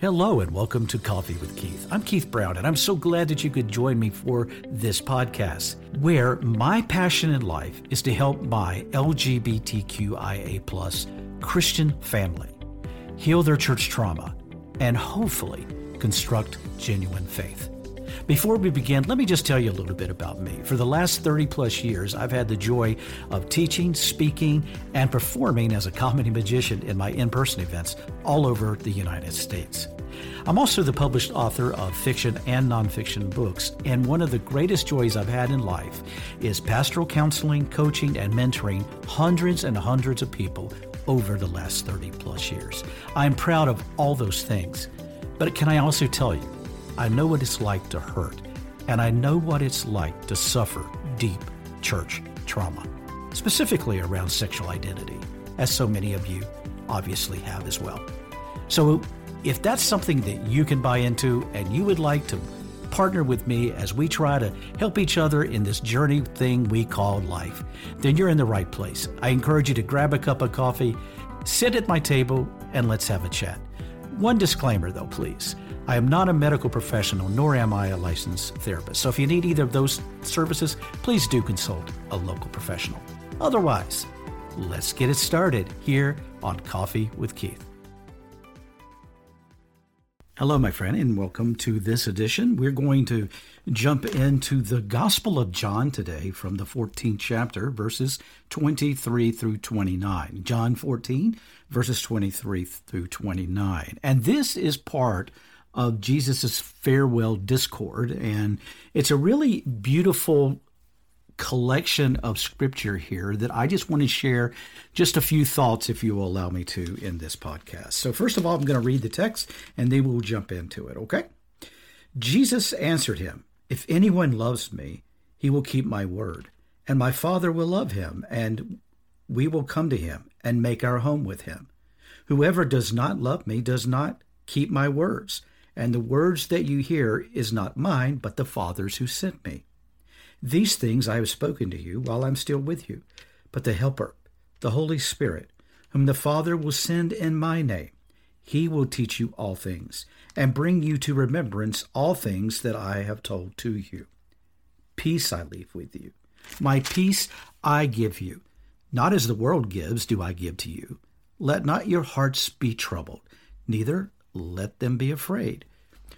Hello and welcome to Coffee with Keith. I'm Keith Brown, and I'm so glad that you could join me for this podcast, where my passion in life is to help my LGBTQIA Christian family heal their church trauma and hopefully construct genuine faith. Before we begin, let me just tell you a little bit about me. For the last 30 plus years, I've had the joy of teaching, speaking, and performing as a comedy magician in my in person events all over the United States. I'm also the published author of fiction and nonfiction books, and one of the greatest joys I've had in life is pastoral counseling, coaching, and mentoring hundreds and hundreds of people over the last 30 plus years. I'm proud of all those things. But can I also tell you, I know what it's like to hurt, and I know what it's like to suffer deep church trauma, specifically around sexual identity, as so many of you obviously have as well. So, if that's something that you can buy into and you would like to partner with me as we try to help each other in this journey thing we call life, then you're in the right place. I encourage you to grab a cup of coffee, sit at my table, and let's have a chat. One disclaimer though, please. I am not a medical professional, nor am I a licensed therapist. So if you need either of those services, please do consult a local professional. Otherwise, let's get it started here on Coffee with Keith. Hello, my friend, and welcome to this edition. We're going to jump into the Gospel of John today from the 14th chapter, verses 23 through 29. John 14, verses 23 through 29. And this is part of Jesus' farewell discord. And it's a really beautiful collection of scripture here that I just want to share just a few thoughts, if you will allow me to, in this podcast. So, first of all, I'm going to read the text and then we'll jump into it, okay? Jesus answered him, If anyone loves me, he will keep my word, and my Father will love him, and we will come to him and make our home with him. Whoever does not love me does not keep my words and the words that you hear is not mine, but the Father's who sent me. These things I have spoken to you while I'm still with you. But the Helper, the Holy Spirit, whom the Father will send in my name, he will teach you all things, and bring you to remembrance all things that I have told to you. Peace I leave with you. My peace I give you. Not as the world gives, do I give to you. Let not your hearts be troubled, neither let them be afraid.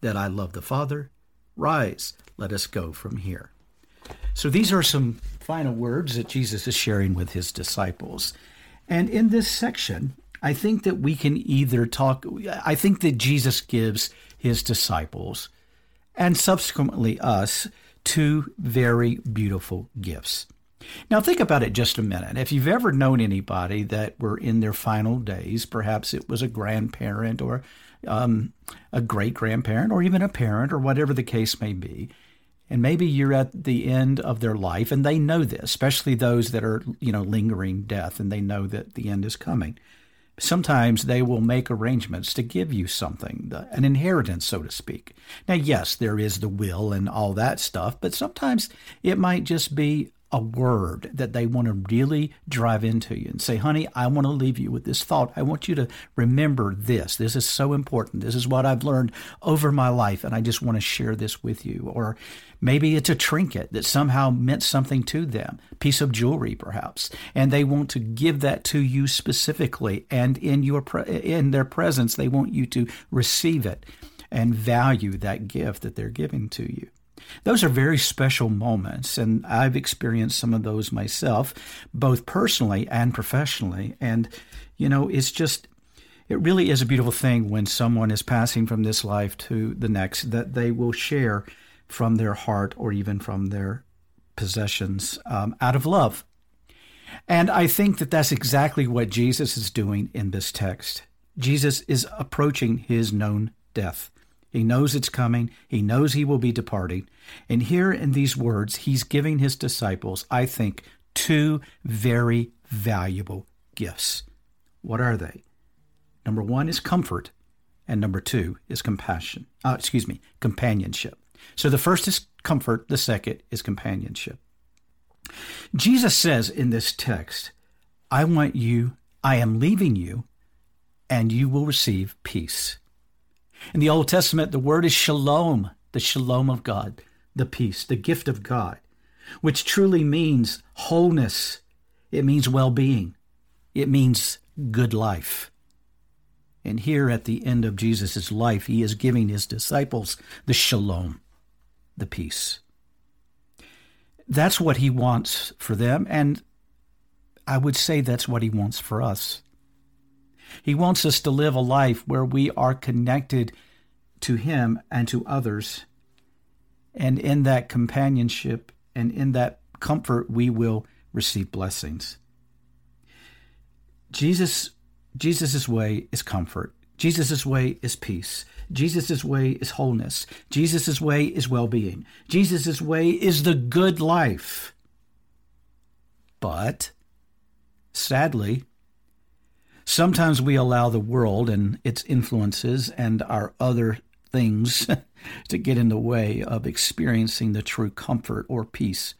that I love the Father. Rise, let us go from here. So these are some final words that Jesus is sharing with his disciples. And in this section, I think that we can either talk, I think that Jesus gives his disciples and subsequently us two very beautiful gifts. Now, think about it just a minute. If you've ever known anybody that were in their final days, perhaps it was a grandparent or um, a great grandparent or even a parent or whatever the case may be. And maybe you're at the end of their life and they know this, especially those that are, you know, lingering death and they know that the end is coming. sometimes they will make arrangements to give you something, an inheritance, so to speak. Now, yes, there is the will and all that stuff, but sometimes it might just be a word that they want to really drive into you and say, honey, I want to leave you with this thought. I want you to remember this. This is so important. This is what I've learned over my life, and I just want to share this with you. Or maybe it's a trinket that somehow meant something to them, piece of jewelry perhaps, and they want to give that to you specifically. And in your in their presence, they want you to receive it and value that gift that they're giving to you. Those are very special moments, and I've experienced some of those myself, both personally and professionally. And, you know, it's just, it really is a beautiful thing when someone is passing from this life to the next that they will share from their heart or even from their possessions um, out of love. And I think that that's exactly what Jesus is doing in this text. Jesus is approaching his known death. He knows it's coming. He knows he will be departing. And here in these words, he's giving his disciples, I think, two very valuable gifts. What are they? Number one is comfort, and number two is compassion. Uh, excuse me, companionship. So the first is comfort, the second is companionship. Jesus says in this text, I want you, I am leaving you, and you will receive peace. In the Old Testament, the word is shalom, the shalom of God, the peace, the gift of God, which truly means wholeness. It means well being. It means good life. And here at the end of Jesus' life, he is giving his disciples the shalom, the peace. That's what he wants for them, and I would say that's what he wants for us. He wants us to live a life where we are connected to Him and to others. And in that companionship and in that comfort, we will receive blessings. Jesus, Jesus' way is comfort. Jesus' way is peace. Jesus' way is wholeness. Jesus' way is well being. Jesus' way is the good life. But sadly, Sometimes we allow the world and its influences and our other things to get in the way of experiencing the true comfort or peace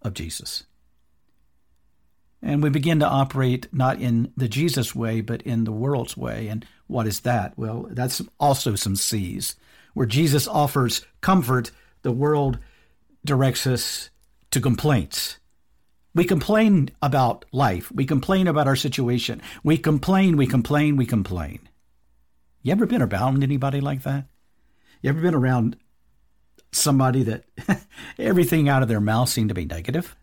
of Jesus. And we begin to operate not in the Jesus way, but in the world's way. And what is that? Well, that's also some C's. Where Jesus offers comfort, the world directs us to complaints. We complain about life. We complain about our situation. We complain, we complain, we complain. You ever been around anybody like that? You ever been around somebody that everything out of their mouth seemed to be negative?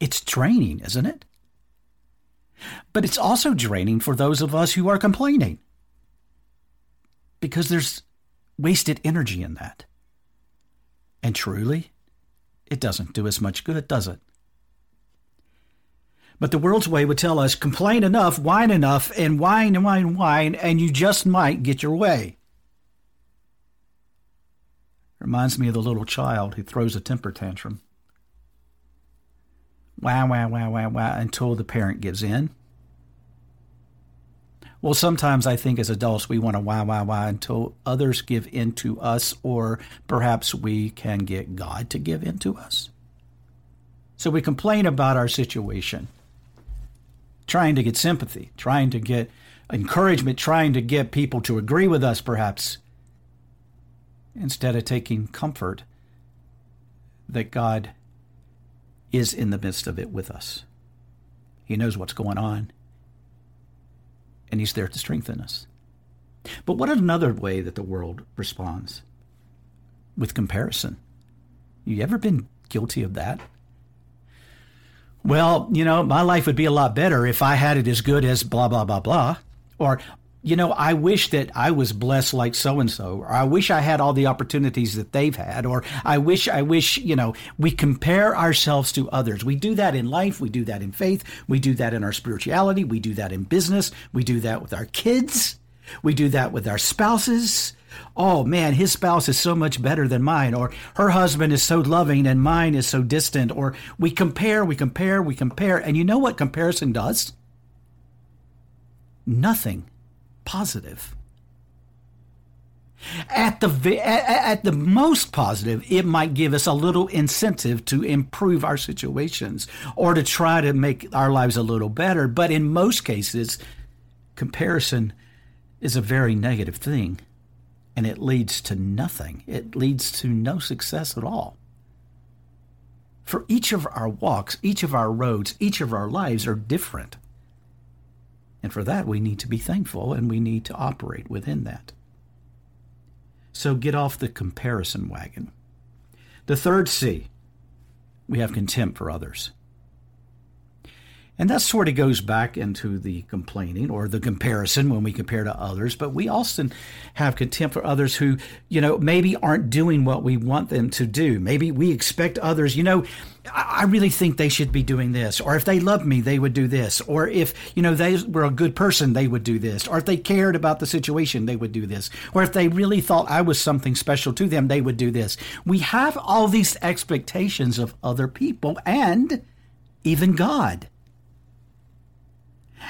It's draining, isn't it? But it's also draining for those of us who are complaining because there's wasted energy in that. And truly, it doesn't do us much good, does it? But the world's way would tell us complain enough, whine enough, and whine and whine and whine, and you just might get your way. Reminds me of the little child who throws a temper tantrum. Wow, wow, wow, wow, wow, until the parent gives in. Well, sometimes I think as adults we want to wow, wow, wow until others give in to us, or perhaps we can get God to give in to us. So we complain about our situation trying to get sympathy, trying to get encouragement, trying to get people to agree with us, perhaps, instead of taking comfort that God is in the midst of it with us. He knows what's going on, and He's there to strengthen us. But what another way that the world responds? With comparison. You ever been guilty of that? Well, you know, my life would be a lot better if I had it as good as blah, blah, blah, blah. Or, you know, I wish that I was blessed like so and so, or I wish I had all the opportunities that they've had, or I wish, I wish, you know, we compare ourselves to others. We do that in life, we do that in faith, we do that in our spirituality, we do that in business, we do that with our kids, we do that with our spouses oh man, his spouse is so much better than mine, or her husband is so loving and mine is so distant, or we compare, we compare, we compare. And you know what comparison does? nothing positive. At the at the most positive, it might give us a little incentive to improve our situations or to try to make our lives a little better. But in most cases, comparison is a very negative thing, and it leads to nothing. It leads to no success at all. For each of our walks, each of our roads, each of our lives are different. And for that, we need to be thankful and we need to operate within that. So get off the comparison wagon. The third C, we have contempt for others. And that sort of goes back into the complaining or the comparison when we compare to others. But we also have contempt for others who, you know, maybe aren't doing what we want them to do. Maybe we expect others, you know, I really think they should be doing this. Or if they loved me, they would do this. Or if, you know, they were a good person, they would do this. Or if they cared about the situation, they would do this. Or if they really thought I was something special to them, they would do this. We have all these expectations of other people and even God.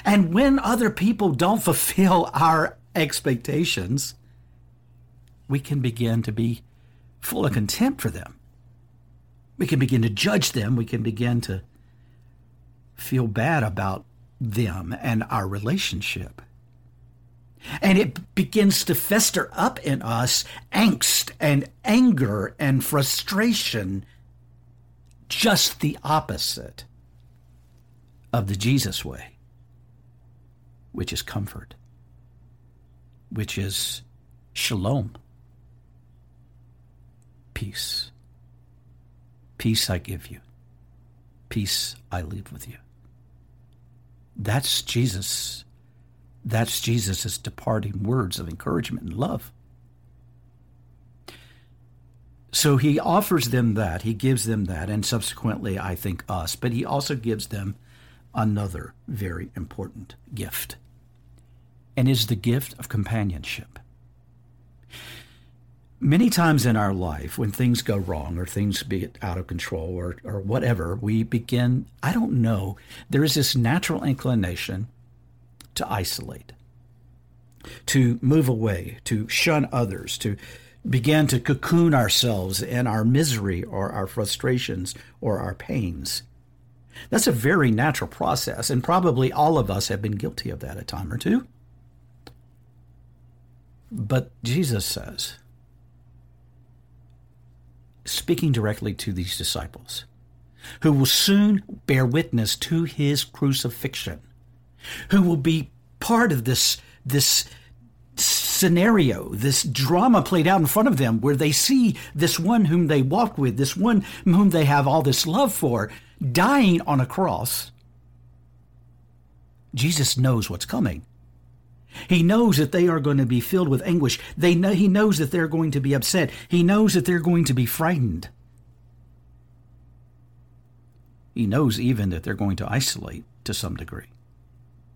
And when other people don't fulfill our expectations, we can begin to be full of contempt for them. We can begin to judge them. We can begin to feel bad about them and our relationship. And it begins to fester up in us angst and anger and frustration, just the opposite of the Jesus way which is comfort, which is shalom, peace. Peace I give you, peace I leave with you. That's Jesus. That's Jesus' departing words of encouragement and love. So he offers them that, he gives them that, and subsequently, I think, us, but he also gives them another very important gift and is the gift of companionship. Many times in our life, when things go wrong or things get out of control or, or whatever, we begin, I don't know, there is this natural inclination to isolate, to move away, to shun others, to begin to cocoon ourselves in our misery or our frustrations or our pains. That's a very natural process, and probably all of us have been guilty of that a time or two. But Jesus says, speaking directly to these disciples, who will soon bear witness to his crucifixion, who will be part of this, this scenario, this drama played out in front of them, where they see this one whom they walked with, this one whom they have all this love for, dying on a cross. Jesus knows what's coming. He knows that they are going to be filled with anguish. They know, he knows that they're going to be upset. He knows that they're going to be frightened. He knows even that they're going to isolate to some degree,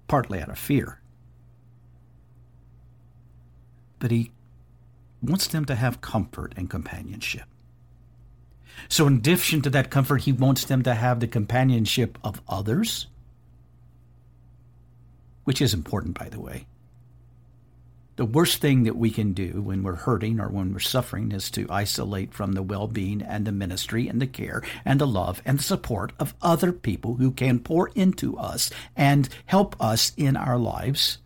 partly out of fear. But he wants them to have comfort and companionship. So, in addition to that comfort, he wants them to have the companionship of others, which is important, by the way. The worst thing that we can do when we're hurting or when we're suffering is to isolate from the well being and the ministry and the care and the love and the support of other people who can pour into us and help us in our lives.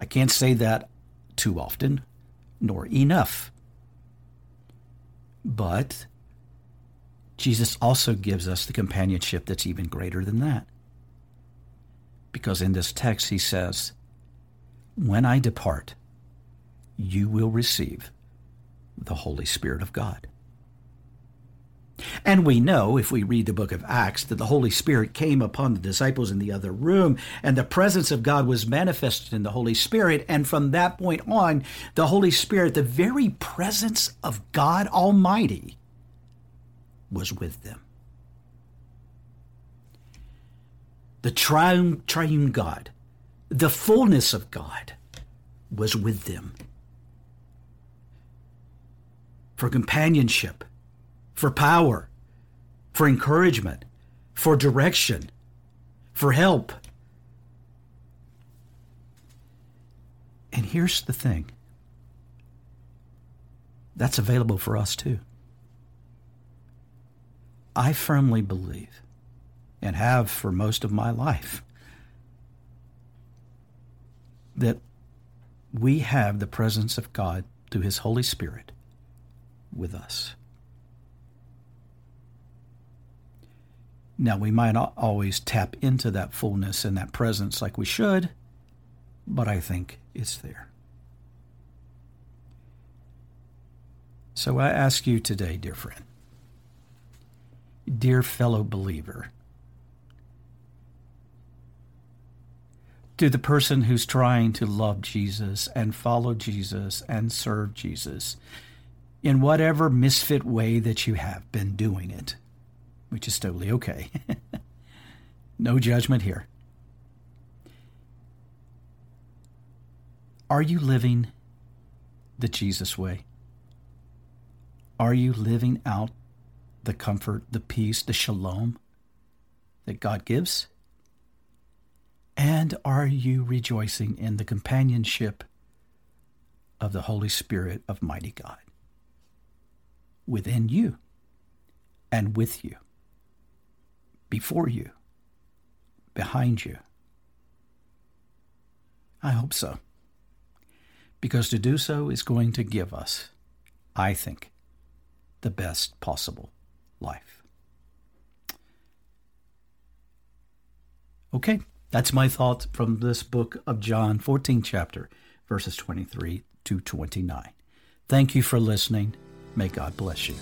I can't say that too often, nor enough. But Jesus also gives us the companionship that's even greater than that. Because in this text, he says, when I depart, you will receive the Holy Spirit of God. And we know, if we read the book of Acts, that the Holy Spirit came upon the disciples in the other room, and the presence of God was manifested in the Holy Spirit. And from that point on, the Holy Spirit, the very presence of God Almighty, was with them. The triune, triune God the fullness of God was with them. For companionship, for power, for encouragement, for direction, for help. And here's the thing that's available for us too. I firmly believe, and have for most of my life, that we have the presence of God through His Holy Spirit with us. Now, we might not always tap into that fullness and that presence like we should, but I think it's there. So I ask you today, dear friend, dear fellow believer, to the person who's trying to love Jesus and follow Jesus and serve Jesus in whatever misfit way that you have been doing it which is totally okay. no judgment here. Are you living the Jesus way? Are you living out the comfort, the peace, the shalom that God gives? And are you rejoicing in the companionship of the Holy Spirit of mighty God within you and with you? Before you, behind you? I hope so. Because to do so is going to give us, I think, the best possible life. Okay, that's my thought from this book of John, 14th chapter, verses 23 to 29. Thank you for listening. May God bless you.